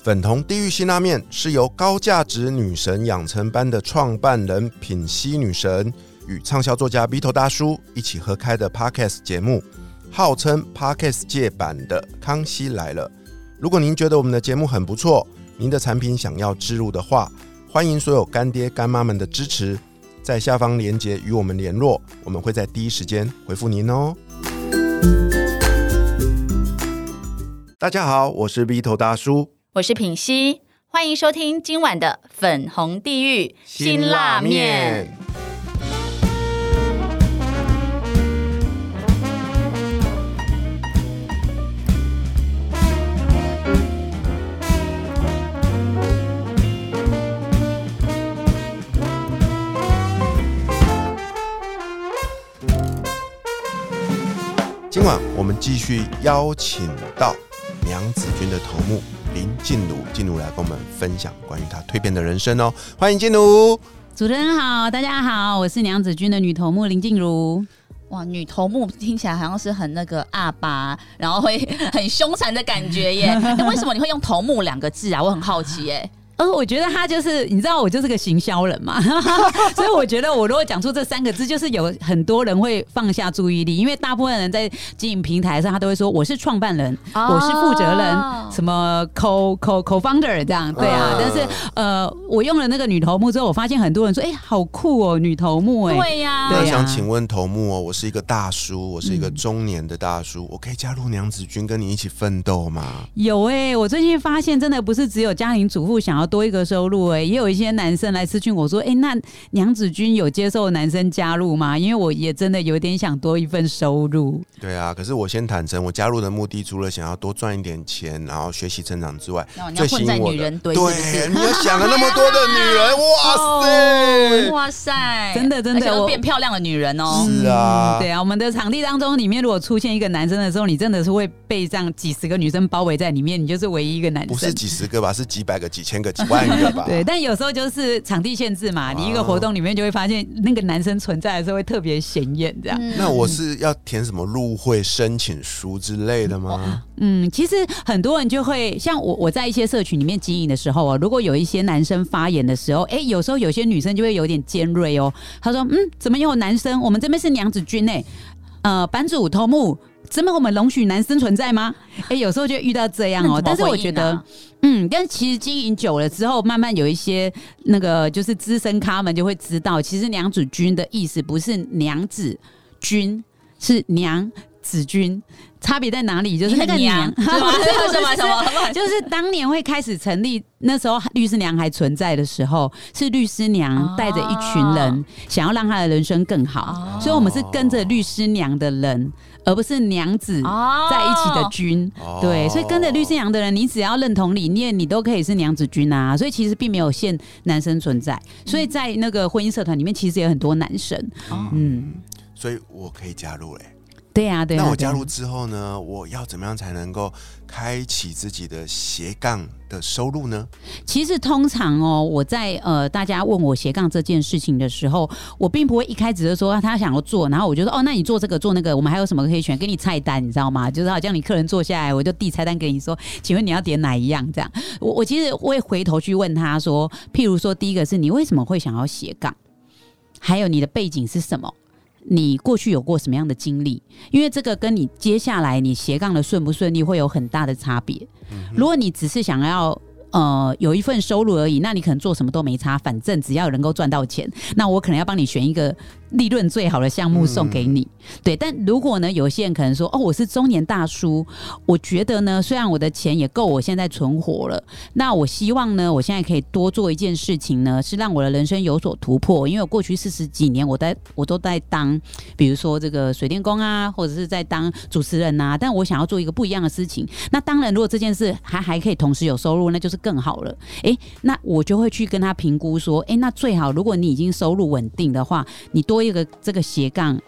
粉红地狱辛拉面是由高价值女神养成班的创办人品熙女神与畅销作家 B 头大叔一起合开的 Podcast 节目，号称 Podcast 界版的《康熙来了》。如果您觉得我们的节目很不错，您的产品想要植入的话，欢迎所有干爹干妈们的支持，在下方链接与我们联络，我们会在第一时间回复您哦。大家好，我是 B 头大叔。我是品熙，欢迎收听今晚的粉红地狱辛辣面。今晚我们继续邀请到娘子军的头目林静茹，静茹来跟我们分享关于她蜕变的人生哦。欢迎静茹，主持人好，大家好，我是娘子军的女头目林静茹。哇，女头目听起来好像是很那个阿爸，然后会 很凶残的感觉耶。那为什么你会用头目两个字啊？我很好奇耶。呃，我觉得他就是，你知道，我就是个行销人嘛，所以我觉得我如果讲出这三个字，就是有很多人会放下注意力，因为大部分人在经营平台上，他都会说我是创办人，我是负责人，什么 co co co founder 这样，对啊。但是呃，我用了那个女头目之后，我发现很多人说，哎，好酷哦，女头目哎，对呀。我想请问头目哦，我是一个大叔，我是一个中年的大叔，我可以加入娘子军跟你一起奋斗吗？有哎，我最近发现真的不是只有家庭主妇想要。多一个收入哎，也有一些男生来咨询我说：“哎，那娘子军有接受男生加入吗？因为我也真的有点想多一份收入。”对啊，可是我先坦诚，我加入的目的除了想要多赚一点钱，然后学习成长之外，最吸引我的对，你要想了那么多的女人，哇塞，哇塞，真的真的，我变漂亮的女人哦，是啊，对啊，我们的场地当中里面如果出现一个男生的时候，你真的是会被这样几十个女生包围在里面，你就是唯一一个男生，不是几十个吧？是几百个、几千个、几。对，但有时候就是场地限制嘛，你一个活动里面就会发现那个男生存在的时候会特别显眼，这样。那我是要填什么入会申请书之类的吗？嗯，其实很多人就会像我，我在一些社群里面经营的时候啊，如果有一些男生发言的时候，哎，有时候有些女生就会有点尖锐哦。他说：“嗯，怎么有男生？我们这边是娘子军呢？呃，版主头目。”怎么我们容许男生存在吗？哎，有时候就遇到这样哦。但是我觉得，嗯，但其实经营久了之后，慢慢有一些那个就是资深咖们就会知道，其实娘子军的意思不是娘子军，是娘子军。差别在哪里？就是那个娘 什么什么什么，就是当年会开始成立，那时候律师娘还存在的时候，是律师娘带着一群人，想要让她的人生更好，所以我们是跟着律师娘的人，而不是娘子在一起的军。对，所以跟着律师娘的人，你只要认同理念，你都可以是娘子军啊。所以其实并没有限男生存在，所以在那个婚姻社团里面，其实有很多男生。嗯，所以我可以加入嘞。对呀，对。那我加入之后呢？我要怎么样才能够开启自己的斜杠的收入呢？其实通常哦，我在呃，大家问我斜杠这件事情的时候，我并不会一开始就说他想要做，然后我就说哦，那你做这个做那个，我们还有什么可以选？给你菜单，你知道吗？就是好像你客人坐下来，我就递菜单给你说，请问你要点哪一样？这样，我我其实会回头去问他说，譬如说，第一个是你为什么会想要斜杠？还有你的背景是什么？你过去有过什么样的经历？因为这个跟你接下来你斜杠的顺不顺利会有很大的差别。如果你只是想要呃有一份收入而已，那你可能做什么都没差，反正只要能够赚到钱，那我可能要帮你选一个。利润最好的项目送给你，对。但如果呢，有些人可能说，哦，我是中年大叔，我觉得呢，虽然我的钱也够我现在存活了，那我希望呢，我现在可以多做一件事情呢，是让我的人生有所突破。因为我过去四十几年，我在我都在当，比如说这个水电工啊，或者是在当主持人呐。但我想要做一个不一样的事情。那当然，如果这件事还还可以同时有收入，那就是更好了。诶，那我就会去跟他评估说，诶，那最好如果你已经收入稳定的话，你多。多一个这个斜杠，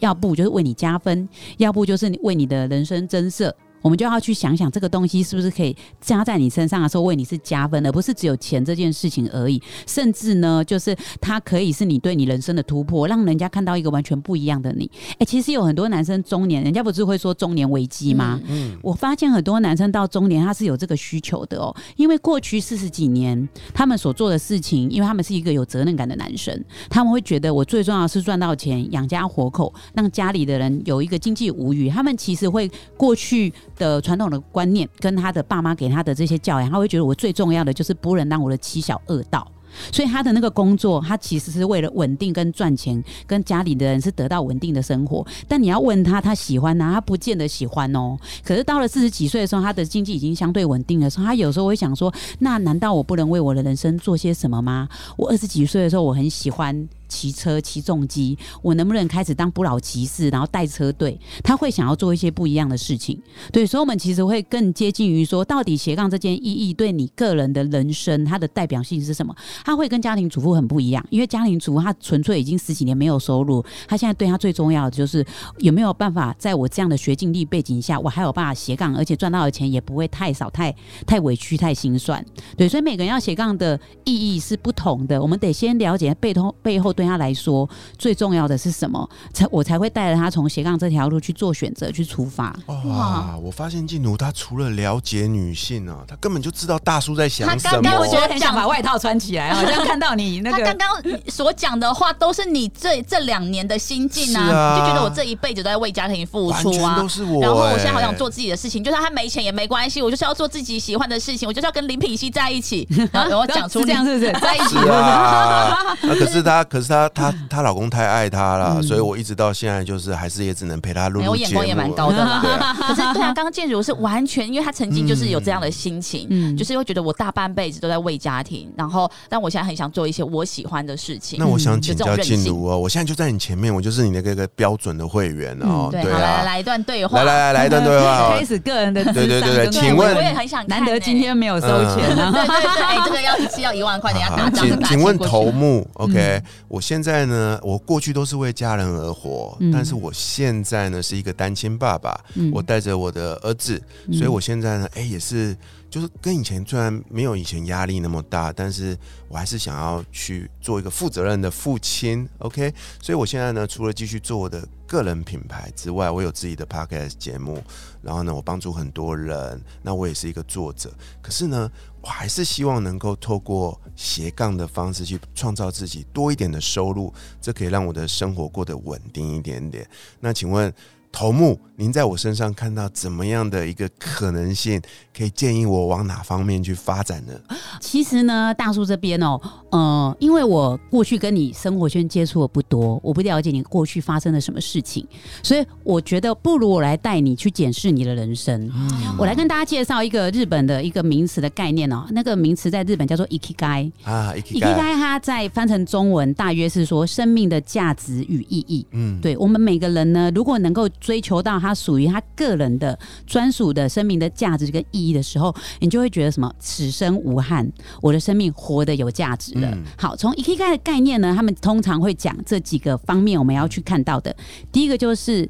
要不就是为你加分，要不就是为你的人生增色，我们就要去想想这个东西是不是可以加在你身上的时候为你是加分，而不是只有钱这件事情而已。甚至呢，就是它可以是你对你人生的突破，让人家看到一个完全不一样的你。哎、其实有很多男生中年，人家不是会说中年危机吗？嗯，我发现很多男生到中年他是有这个需求的哦，因为过去四十几年他们所做的事情，因为他们是一个有责任感的男生，他们会觉得我最重要的是赚到钱养家活口，让家里的人有一个经济无虞。他们其实会过去的传统的观念跟他的爸妈给他的这些教养，他会觉得我最重要的就是不能让我的妻小恶道。所以他的那个工作，他其实是为了稳定跟赚钱，跟家里的人是得到稳定的生活。但你要问他，他喜欢吗？他不见得喜欢哦。可是到了四十几岁的时候，他的经济已经相对稳定的时候，他有时候会想说：那难道我不能为我的人生做些什么吗？我二十几岁的时候，我很喜欢骑车、骑重机，我能不能开始当不老骑士，然后带车队？他会想要做一些不一样的事情。对，所以我们其实会更接近于说，到底斜杠这件意义对你个人的人生，它的代表性是什么？他会跟家庭主妇很不一样，因为家庭主妇她纯粹已经十几年没有收入，她现在对她最重要的就是有没有办法在我这样的学经历背景下，我还有办法斜杠，而且赚到的钱也不会太少、太太委屈、太心酸。对，所以每个人要斜杠的意义是不同的，我们得先了解背后背后对他来说最重要的是什么，才我才会带着他从斜杠这条路去做选择、去出发。哇！我发现静茹她除了了解女性啊，她根本就知道大叔在想什么。刚刚我觉得很想把外套穿起来，好像看到你 那他刚。刚所讲的话都是你这这两年的心境是啊就觉得我这一辈子都在为家庭付出啊都。是我、然后我欸现在好想做自己的事情，就算他没钱也没关系，我就是要做自己喜欢的事情，我就是要跟林品熙在一起。然后 我讲出这样，是不是？在一起啊，那可是他，可是她，她，她老公太爱她了，嗯所以我一直到现在就是还是也只能陪她录没有我眼。光也蛮高的啦啊 可是对啊，刚刚建茹是完全，因为他曾经就是有这样的心情，嗯就是会觉得我大半辈子都在为家庭，然后但我现在很想做一些我喜欢的事情。那我想请教就这种任性静茹哦，我现在就在你前面，我就是你那个个标准的会员哦，对，好来来啊，来一段对话，来来来来一段对话哦 开。始个人的对对对对请问我也很想看难得欸今天没有收钱啊。对对对，哎，这个要一次要一万块，等一下打好仗打请请问头目，OK？、我现在呢，我过去都是为家人而活，嗯。但是我现在呢是一个单亲爸爸，嗯。我带着我的儿子，所以我现在呢，哎、也是就是跟以前虽然没有以前压力那么大，但是我还是想要去做一个负责任的父亲，OK？所以我现在呢，除了继续做我的个人品牌之外，我有自己的 podcast 节目，然后呢，我帮助很多人，那我也是一个作者，可是呢。我还是希望能够透过斜杠的方式去创造自己多一点的收入，这可以让我的生活过得稳定一点点。那请问头目，您在我身上看到怎么样的一个可能性，可以建议我往哪方面去发展呢？其实呢，大叔这边哦，呃，因为我过去跟你生活圈接触的不多，我不了解你过去发生了什么事情，所以我觉得不如我来带你去检视你的人生。嗯我来跟大家介绍一个日本的一个名词的概念哦，那个名词在日本叫做 ikigai。啊，，ikigai 它在翻成中文大约是说生命的价值与意义。嗯，对我们每个人呢，如果能够追求到他属于他个人的专属的生命的价值跟意义的时候，你就会觉得什么此生无憾，我的生命活得有价值了。嗯好，从 ikigai 的概念呢，他们通常会讲这几个方面，我们要去看到的。第一个就是。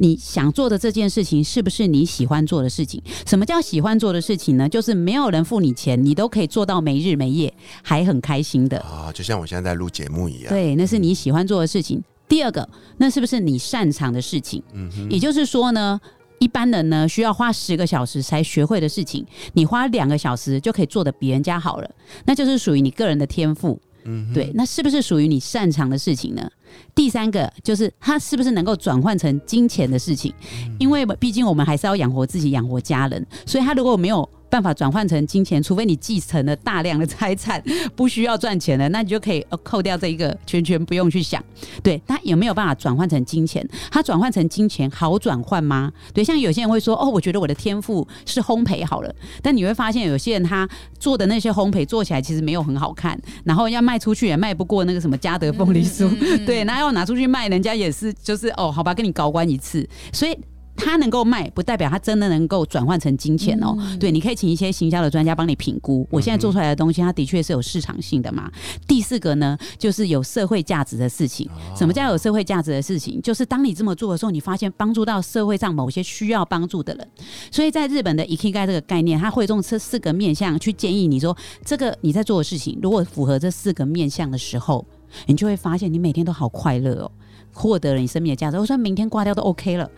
你想做的这件事情是不是你喜欢做的事情？什么叫喜欢做的事情呢？就是没有人付你钱，你都可以做到没日没夜，还很开心的。啊，就像我现在在录节目一样。对，那是你喜欢做的事情。第二个，那是不是你擅长的事情？嗯哼，也就是说呢，一般人呢需要花十个小时才学会的事情，你花两个小时就可以做的比人家好了，那就是属于你个人的天赋。嗯，对，那是不是属于你擅长的事情呢？第三个就是它是不是能够转换成金钱的事情？因为毕竟我们还是要养活自己、养活家人，所以他如果没有办法转换成金钱，除非你继承了大量的财产，不需要赚钱了，那你就可以扣掉这一个，全权不用去想。对，他有没有办法转换成金钱？它转换成金钱好转换吗？对，像有些人会说，哦，我觉得我的天赋是烘焙好了，但你会发现有些人他做的那些烘焙做起来其实没有很好看，然后要卖出去也卖不过那个什么嘉德凤梨酥，对，那要拿出去卖，人家也是就是哦，好吧，跟你搞关一次，所以。它能够卖，不代表它真的能够转换成金钱哦。对，你可以请一些行销的专家帮你评估，我现在做出来的东西，它的确是有市场性的嘛。第四个呢，就是有社会价值的事情。什么叫有社会价值的事情？就是当你这么做的时候，你发现帮助到社会上某些需要帮助的人。所以在日本的 ikigai 这个概念，它会用这四个面向去建议你说，这个你在做的事情，如果符合这四个面向的时候，你就会发现你每天都好快乐哦。获得了你生命的价值，我说明天挂掉都 OK 了。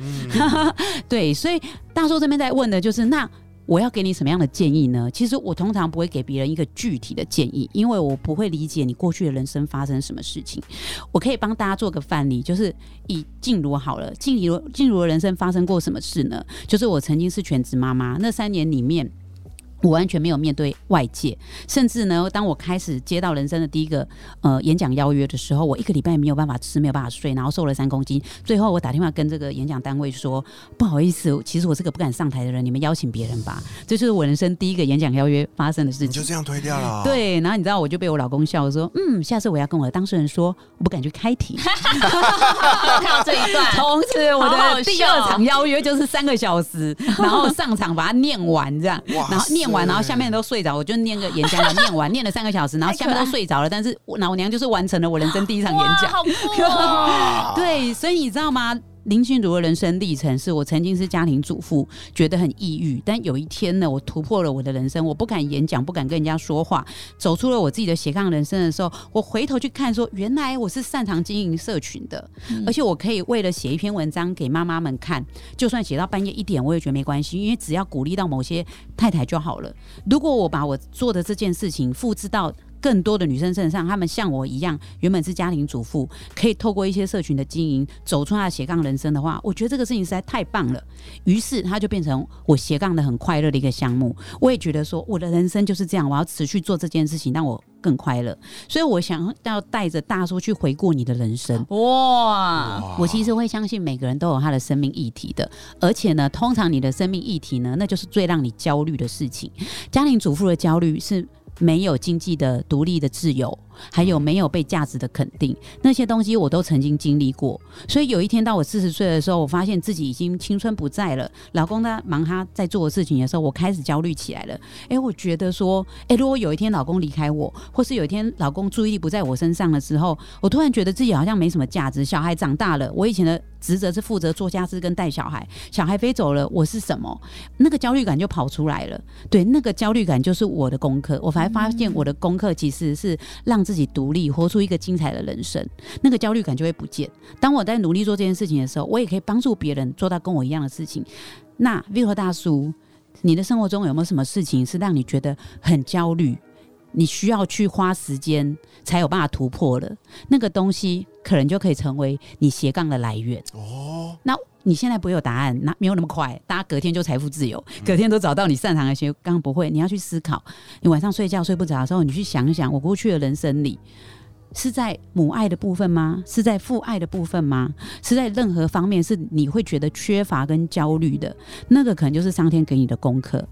对，所以大叔这边在问的就是，那我要给你什么样的建议呢？其实我通常不会给别人一个具体的建议，因为我不会理解你过去的人生发生什么事情。我可以帮大家做个范例，就是以静茹好了，静茹静茹的人生发生过什么事呢？就是我曾经是全职妈妈，那三年里面。我完全没有面对外界，甚至呢，当我开始接到人生的第一个呃演讲邀约的时候，我一个礼拜没有办法吃，没有办法睡，然后瘦了三公斤。最后我打电话跟这个演讲单位说：“不好意思，其实我是个不敢上台的人，你们邀请别人吧。”这就是我人生第一个演讲邀约发生的事情。你就这样推掉了。对，然后你知道，我就被我老公笑说：“嗯，下次我要跟我的当事人说，我不敢去开庭。”看到这一段，从此我的第二场邀约就是三个小时，然后上场把它念完，这样，然后念。完，然后下面都睡着，我就念个演讲，念完，念了三个小时，然后下面都睡着了，但是老娘就是完成了我人生第一场演讲，好酷 对，所以你知道吗？林心如的人生历程是我曾经是家庭主妇，觉得很抑郁。但有一天呢，我突破了我的人生，我不敢演讲，不敢跟人家说话，走出了我自己的斜杠人生的时候，我回头去看，说原来我是擅长经营社群的，而且我可以为了写一篇文章给妈妈们看，就算写到半夜一点，我也觉得没关系，因为只要鼓励到某些太太就好了。如果我把我做的这件事情复制到。更多的女生身上，她们像我一样，原本是家庭主妇，可以透过一些社群的经营，走出她的斜杠人生的话，我觉得这个事情实在太棒了。于是，它就变成我斜杠的很快乐的一个项目。我也觉得说，我的人生就是这样，我要持续做这件事情，让我更快乐。所以我想要带着大叔去回顾你的人生。哇！我其实会相信每个人都有他的生命议题的，而且呢，通常你的生命议题呢，那就是最让你焦虑的事情。家庭主妇的焦虑是。没有经济的独立的自由。还有没有被价值的肯定？那些东西我都曾经经历过，所以有一天到我四十岁的时候，我发现自己已经青春不在了。老公他忙他在做的事情的时候，我开始焦虑起来了。哎，我觉得说，哎，如果有一天老公离开我，或是有一天老公注意力不在我身上的时候，我突然觉得自己好像没什么价值。小孩长大了，我以前的职责是负责做家事跟带小孩，小孩飞走了，我是什么？那个焦虑感就跑出来了。对，那个焦虑感就是我的功课。我才发现我的功课其实是让。自己独立，活出一个精彩的人生，那个焦虑感就会不见。当我在努力做这件事情的时候，我也可以帮助别人做到跟我一样的事情。那 Vivo 大叔，你的生活中有没有什么事情是让你觉得很焦虑？你需要去花时间才有办法突破了那个东西，可能就可以成为你斜杠的来源哦。那你现在不会有答案，那没有那么快，大家隔天就财富自由，隔天都找到你擅长的斜杠。不会，你要去思考。你晚上睡觉睡不着的时候，你去想一想，我过去的人生里是在母爱的部分吗？是在父爱的部分吗？是在任何方面是你会觉得缺乏跟焦虑的？那个可能就是上天给你的功课。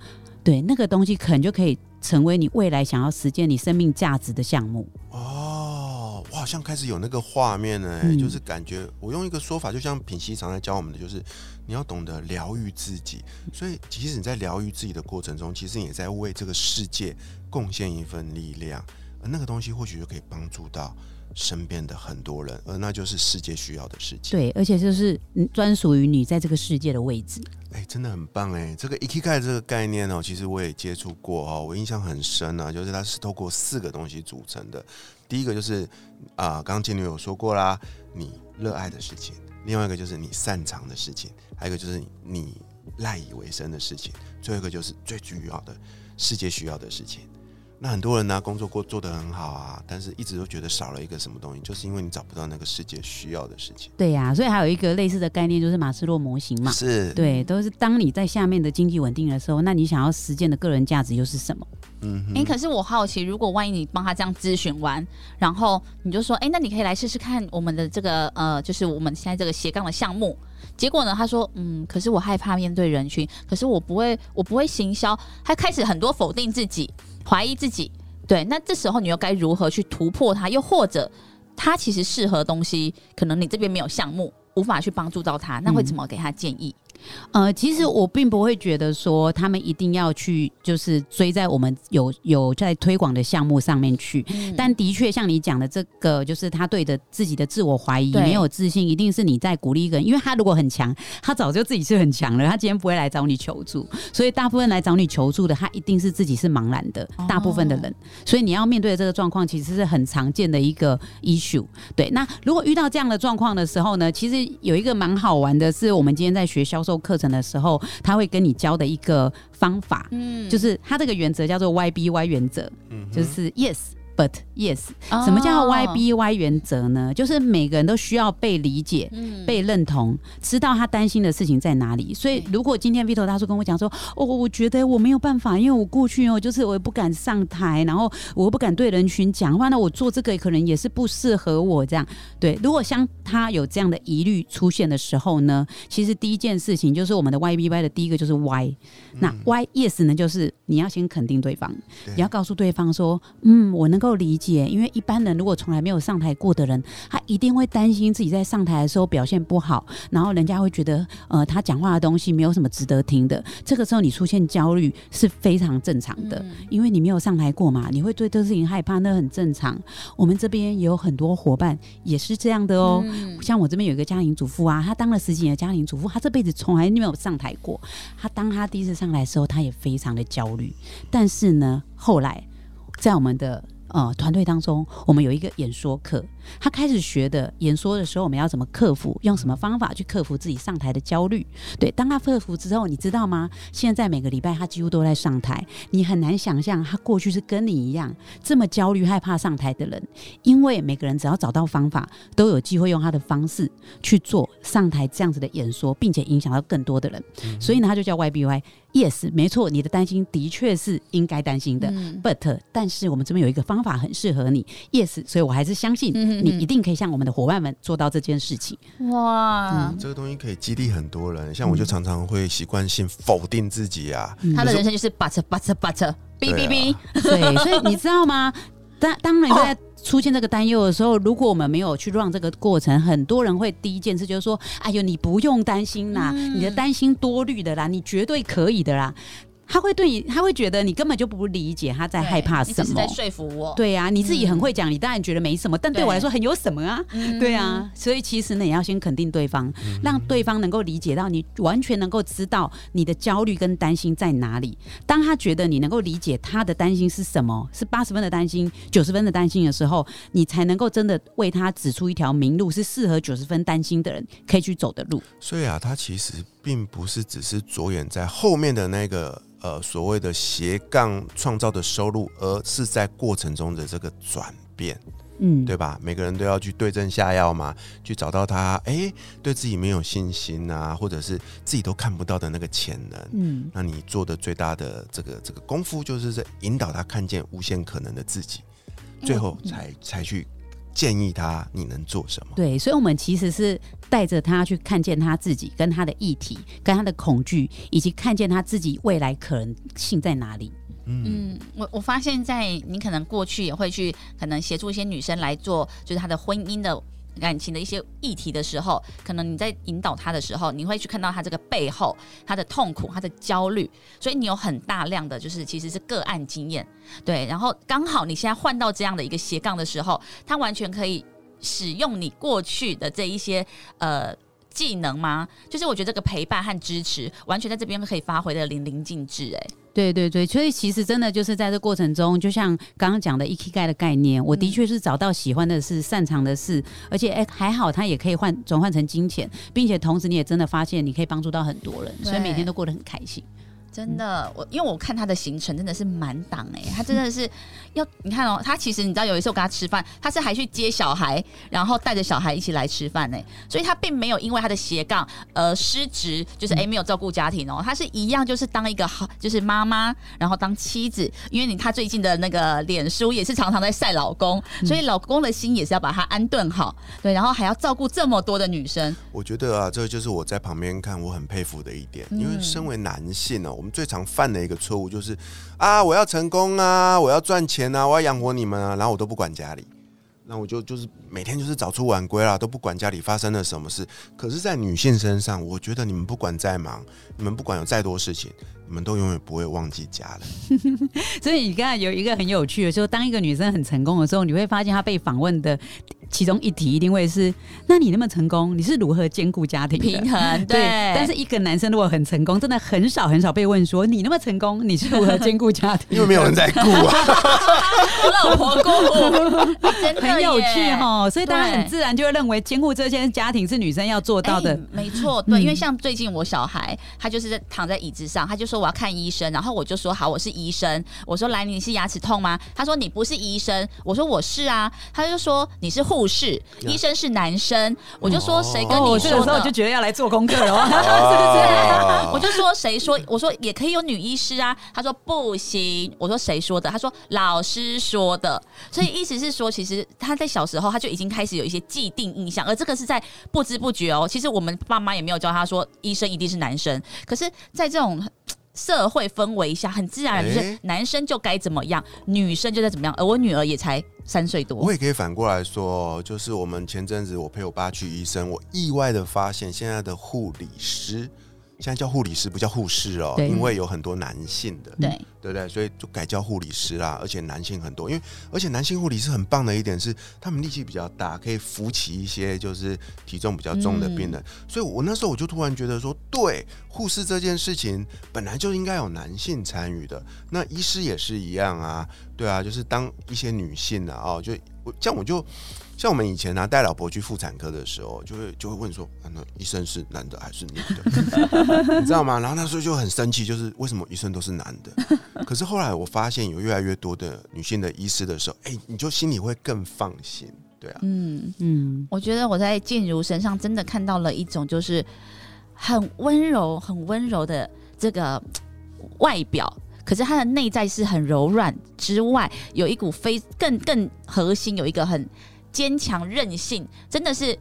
对，那个东西可能就可以。成为你未来想要实践你生命价值的项目哦，我好像开始有那个画面呢，就是感觉我用一个说法，就像品熙常在教我们的，就是你要懂得疗愈自己。所以，即使你在疗愈自己的过程中，其实也在为这个世界贡献一份力量，而那个东西或许就可以帮助到。身边的很多人，而那就是世界需要的事情。对，而且就是专属于你在这个世界的位置。哎，真的很棒哎！这个 EKG 这个概念哦，其实我也接触过哦，我印象很深啊。就是它是透过四个东西组成的。第一个就是啊，刚刚前女友说过啦，你热爱的事情；另外一个就是你擅长的事情；还有一个就是你赖以为生的事情；最后一个就是最重要的世界需要的事情。那很多人呢，工作过做得很好啊，但是一直都觉得少了一个什么东西，就是因为你找不到那个世界需要的事情。对呀，所以还有一个类似的概念，就是马斯洛模型嘛。是，对，都是当你在下面的经济稳定的时候，那你想要实践的个人价值又是什么？嗯，哎，可是我好奇，如果万一你帮他这样咨询完，然后你就说，哎，那你可以来试试看我们的这个呃，就是我们现在这个斜杠的项目。结果呢，他说，嗯，可是我害怕面对人群，可是我不会，我不会行销。他开始很多否定自己。怀疑自己，对，那这时候你又该如何去突破它？又或者他其实适合东西，可能你这边没有项目，无法去帮助到他，那会怎么给他建议？呃，其实我并不会觉得说他们一定要去，就是追在我们有有在推广的项目上面去。但的确，像你讲的这个，就是他对着自己的自我怀疑、对没有自信，一定是你在鼓励一个人。因为他如果很强，他早就自己是很强了，他今天不会来找你求助。所以大部分来找你求助的，他一定是自己是茫然的，大部分的人。所以你要面对的这个状况，其实是很常见的一个 issue。对，那如果遇到这样的状况的时候呢，其实有一个蛮好玩的是，我们今天在学销售课程的时候，他会跟你教的一个方法，嗯就是他这个原则叫做 YBY 原则，嗯，就是 Yes。But yes，哦什么叫 YBY 原则呢？就是每个人都需要被理解、嗯被认同，知道他担心的事情在哪里。所以，如果今天 Vito 大叔跟我讲说，哦，我觉得我没有办法，因为我过去哦，就是我也不敢上台，然后我又不敢对人群讲话，那我做这个可能也是不适合我这样。对，如果像他有这样的疑虑出现的时候呢，其实第一件事情就是我们的 YBY 的第一个就是 Y，那 Y yes 呢，就是你要先肯定对方，对你要告诉对方说，嗯，我能够理解，因为一般人如果从来没有上台过的人，他一定会担心自己在上台的时候表现不好，然后人家会觉得，呃，他讲话的东西没有什么值得听的。这个时候你出现焦虑是非常正常的，因为你没有上台过嘛，你会对这个事情害怕，那很正常。我们这边也有很多伙伴也是这样的哦。像我这边有一个家庭主妇啊，她当了十几年的家庭主妇，她这辈子从来没有上台过。她当她第一次上来的时候，她也非常的焦虑。但是呢，后来在我们的呃团队当中，我们有一个演说课，她开始学的演说的时候，我们要怎么克服，用什么方法去克服自己上台的焦虑。对，当他克服之后，你知道吗？现在每个礼拜他几乎都在上台，你很难想象他过去是跟你一样这么焦虑、害怕上台的人。因为每个人只要找到方法，都有机会用他的方式去做上台这样子的演说，并且影响到更多的人。所以呢，他就叫 YBY。Yes，没错，你的担心的确是应该担心的。嗯 But，但是我们这边有一个方法很适合你。Yes，所以我还是相信你一定可以像我们的伙伴们做到这件事情。哇，这个东西可以激励很多人，像我就常常会习惯性否定自己啊，他的人生就是 but but but 哔哔哔，对，所以你知道吗？当当然在出现这个担忧的时候，如果我们没有去让这个过程，很多人会第一件事就是说：“哎呦，你不用担心啦，你的担心多虑的啦，你绝对可以的啦。”他会对你，他会觉得你根本就不理解他在害怕什么你只是在。说服我。对呀、你自己很会讲，你当然觉得没什么，但对我来说很有什么啊？嗯对啊，所以其实呢，也要先肯定对方，让对方能够理解到你，完全能够知道你的焦虑跟担心在哪里。当他觉得你能够理解他的担心是什么，是八十分的担心、九十分的担心的时候，你才能够真的为他指出一条明路，是适合九十分担心的人可以去走的路。所以啊，他其实并不是只是着眼在后面的那个呃所谓的斜杠创造的收入，而是在过程中的这个转变，嗯，对吧？每个人都要去对症下药嘛，去找到他哎、对自己没有信心啊，或者是自己都看不到的那个潜能。嗯，那你做的最大的这个这个功夫，就是在引导他看见无限可能的自己，最后才才去建议他你能做什么。对，所以我们其实是带着他去看见他自己跟他的议题、跟他的恐惧，以及看见他自己未来可能性在哪里。嗯，嗯，我我发现，在你可能过去也会去可能协助一些女生来做，就是她的婚姻的感情的一些议题的时候，可能你在引导他的时候，你会去看到他这个背后他的痛苦、他的焦虑，所以你有很大量的就是其实是个案经验，对，然后刚好你现在换到这样的一个斜杠的时候，他完全可以使用你过去的这一些呃。技能吗？就是我觉得这个陪伴和支持，完全在这边可以发挥的淋漓尽致。哎，对对对，所以其实真的就是在这过程中，就像刚刚讲的 ikigai 的概念，我的确是找到喜欢的事、擅长的事，而且哎还好，它也可以换转换成金钱，并且同时你也真的发现你可以帮助到很多人，所以每天都过得很开心。真的，我因为我看他的行程真的是满档哎，他真的是要你看哦，他其实你知道有一次我跟他吃饭，他是还去接小孩，然后带着小孩一起来吃饭呢，所以他并没有因为他的斜杠呃失职，就是哎没有照顾家庭哦，他是一样就是当一个好就是妈妈，然后当妻子，因为你他最近的那个脸书也是常常在晒老公，所以老公的心也是要把他安顿好，对，然后还要照顾这么多的女生，我觉得啊，这个就是我在旁边看我很佩服的一点，因为身为男性呢、我们最常犯的一个错误就是啊，我要成功啊，我要赚钱啊，我要养活你们啊，然后我都不管家里。那我就就是每天就是早出晚归啦，都不管家里发生了什么事。可是，在女性身上，我觉得你们不管再忙，你们不管有再多事情，你们都永远不会忘记家人。所以你刚才有一个很有趣的，说当一个女生很成功的时候，你会发现她被访问的其中一题一定会是：那你那么成功，你是如何兼顾家庭平衡对，对，但是一个男生如果很成功，真的很少很少被问说你那么成功，你是如何兼顾家庭？因为没有人在顾啊。老婆顾，真 的很有趣耶哈，所以大家很自然就会认为兼顾这些家庭是女生要做到的。哎没错，对，嗯因为像最近我小孩，他就是在躺在椅子上，他就说我要看医生，然后我就说好，我是医生。我说来，你是牙齿痛吗？他说你不是医生，我说我是啊。他就说你是护士，医生是男生。我就说谁跟哦，你说的时候就？觉得要来做功课了对不对我就说谁说？我说也可以有女医师啊。他说不行。我说谁说的？他说老师说的。所以意思是说，其实他在小时候他就已经开始有一些既定印象，而这个是在不知不觉哦。其实我们爸妈也没有教他说医生一定是男生，可是，在这种。社会氛围下，很自然就是男生就该怎么样，女生就该怎么样。而我女儿也才三岁多我，也可以反过来说，就是我们前阵子我陪我爸去医生，我意外的发现现在的护理师，现在叫护理师不叫护士哦，对因为有很多男性的，对，对不对？所以就改叫护理师啦，而且男性很多，因为而且男性护理师很棒的一点是，他们力气比较大，可以扶起一些就是体重比较重的病人。所以我那时候我就突然觉得说，对，护士这件事情本来就应该有男性参与的，那医师也是一样啊，对啊，就是当一些女性啊，哦，就我这样我就。像我们以前呢、带老婆去妇产科的时候，就会就会问说，啊、那医生是男的还是女的？你知道吗？然后那时候就很生气，就是为什么医生都是男的？可是后来我发现有越来越多的女性的医师的时候，哎、你就心里会更放心，对啊，嗯，嗯，我觉得我在静茹身上真的看到了一种就是很温柔、很温柔的这个外表，可是他的内在是很柔软之外，有一股非更更核心，有一个很坚强韧性，真的是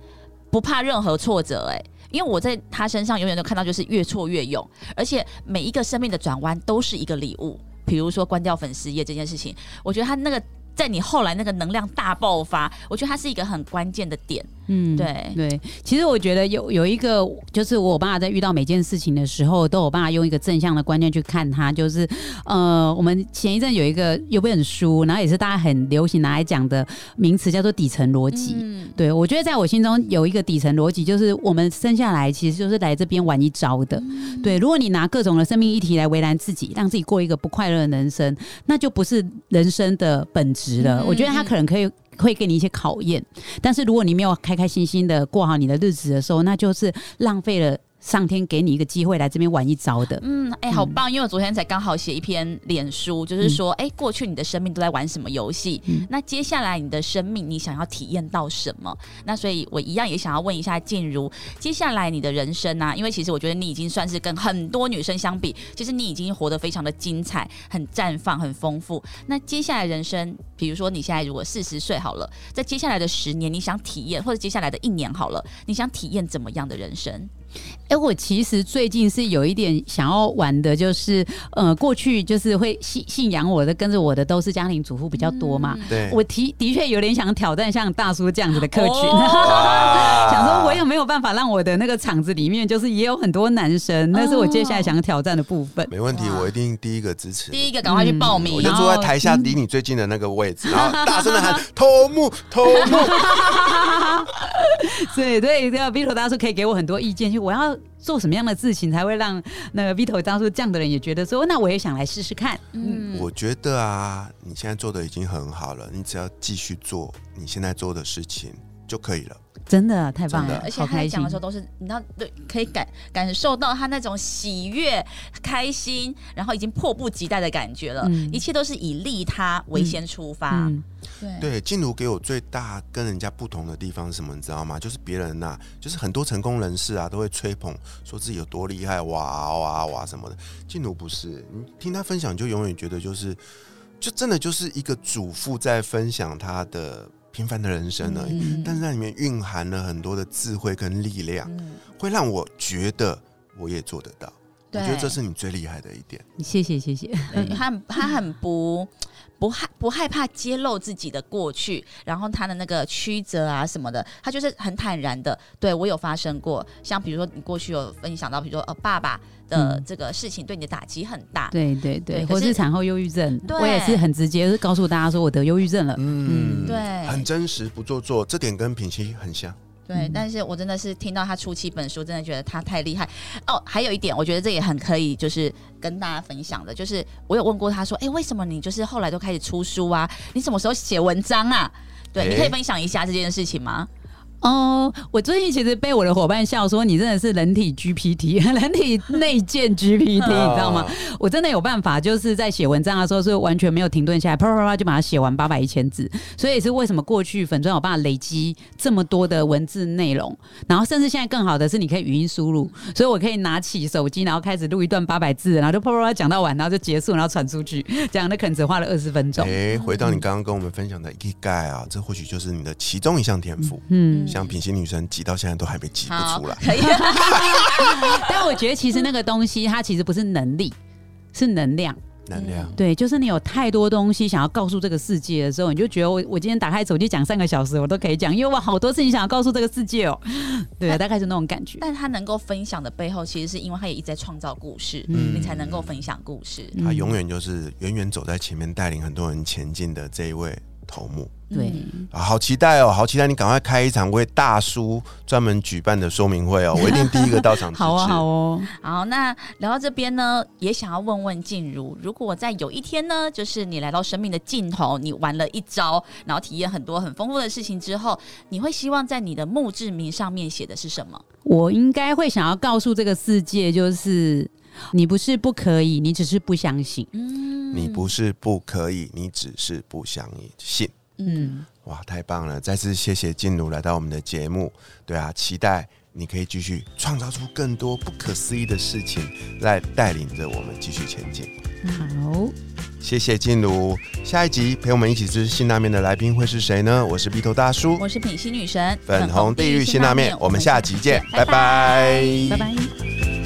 不怕任何挫折、哎。因为我在他身上永远都看到，就是越挫越勇，而且每一个生命的转弯都是一个礼物。比如说关掉粉丝页这件事情，我觉得他那个在你后来那个能量大爆发，我觉得它是一个很关键的点。嗯，对对，其实我觉得有有一个，就是我爸爸在遇到每件事情的时候，都有办法用一个正向的观念去看他。就是呃，我们前一阵有一个有本书，然后也是大家很流行拿来讲的名词，叫做底层逻辑。嗯，对，我觉得在我心中有一个底层逻辑，就是我们生下来其实就是来这边玩一招的。对，如果你拿各种的生命议题来为难自己，让自己过一个不快乐的人生，那就不是人生的本质了。嗯我觉得他可能可以。会给你一些考验，但是如果你没有开开心心的过好你的日子的时候，那就是浪费了上天给你一个机会来这边玩一招的。嗯，哎、好棒！因为我昨天才刚好写一篇脸书，就是说，嗯哎、过去你的生命都在玩什么游戏？那接下来你的生命你想要体验到什么？那所以我一样也想要问一下静茹，接下来你的人生啊，因为其实我觉得你已经算是跟很多女生相比，其实你已经活得非常的精彩、很绽放、很丰富。那接下来人生，比如说你现在如果四十岁好了，在接下来的十年，你想体验，或者接下来的一年好了，你想体验怎么样的人生？哎、我其实最近是有一点想要玩的，就是呃，过去就是会信信仰我的、跟着我的都是家庭主妇比较多嘛。对，我提的确有点想挑战像大叔这样子的客群，哦。想说我有没有办法让我的那个场子里面，就是也有很多男生，那是我接下来想挑战的部分。没问题，我一定第一个支持。第一个赶快去报名，我就坐在台下离你最近的那个位置，然后大声的喊 “头目，头目。对对，这个 Vito 大叔可以给我很多意见，就我要做什么样的事情才会让那个 Vito 当初这样的人也觉得说，那我也想来试试看。嗯”。我觉得啊，你现在做的已经很好了，你只要继续做你现在做的事情就可以了。真的太棒了，而且他在讲的时。候都是，你知道，对，可以感感受到他那种喜悦、开心，然后已经迫不及待的感觉了。嗯一切都是以利他为先出发。嗯，对，对，静茹给我最大跟人家不同的地方是什么？你知道吗？就是别人呐、就是很多成功人士啊，都会吹捧说自己有多厉害，哇哇哇什么的。静茹不是，你听他分享，就永远觉得就是，就真的就是一个主妇在分享她的平凡的人生而已。嗯但是在里面蕴含了很多的智慧跟力量，嗯，会让我觉得我也做得到。对，觉得这是你最厉害的一点。谢谢谢谢。对他他很不不害不害怕揭露自己的过去，然后他的那个曲折啊什么的，他就是很坦然的。对我有发生过，像比如说你过去有分享到，比如说呃爸爸的嗯这个事情对你的打击很大，对对对，对或是产后忧郁症，我也是很直接，是告诉大家说我得忧郁症了。嗯，对很真实，不做作，这点跟品熙很像。对，嗯但是我真的是听到他出七本书，真的觉得他太厉害哦。还有一点，我觉得这也很可以，就是跟大家分享的，就是我有问过他说，哎，为什么你就是后来都开始出书啊？你什么时候写文章啊？对，诶你可以分享一下这件事情吗？哦，我最近其实被我的伙伴笑说，你真的是人体 GPT，人体内建 GPT，你知道吗？我真的有办法，就是在写文章的时候是完全没有停顿下来，啪啪啪就把它写完八百一千字。所以也是为什么过去粉砖有办法累积这么多的文字内容，然后甚至现在更好的是你可以语音输入，所以我可以拿起手机，然后开始录一段八百字，然后就啪啪啪讲到完，然后就结束，然后传出去，这样那可能只花了二十分钟。哎，回到你刚刚跟我们分享的 k i 啊，这或许就是你的其中一项天赋。嗯，像品行女神挤到现在都还没挤不，出来。可以。但我觉得其实那个东西它其实不是能力，是能量。能量，对，就是你有太多东西想要告诉这个世界的时候，你就觉得我我今天打开手机讲三个小时，我都可以讲，因为我好多事情想要告诉这个世界哦。对，大概是那种感觉。但他能够分享的背后，其实是因为他也一直在创造故事，嗯你才能够分享故事。他永远就是远远走在前面，带领很多人前进的这一位头目对，嗯啊，好期待哦，好期待你赶快开一场为大叔专门举办的说明会哦，我一定第一个到场。好啊，好哦。好，那聊到这边呢，也想要问问静茹，如果在有一天呢，就是你来到生命的尽头，你玩了一招，然后体验很多很丰富的事情之后，你会希望在你的墓志铭上面写的是什么？我应该会想要告诉这个世界，就是你不是不可以，你只是不相信。嗯你不是不可以，你只是不相信。嗯，哇，太棒了！再次谢谢静茹来到我们的节目。对啊，期待你可以继续创造出更多不可思议的事情，来带领着我们继续前进。好，谢谢静茹。下一集陪我们一起吃辛拉面的来宾会是谁呢？我是鼻头大叔，我是品心女神，粉红地狱辛拉面，我们下集见，拜拜拜拜。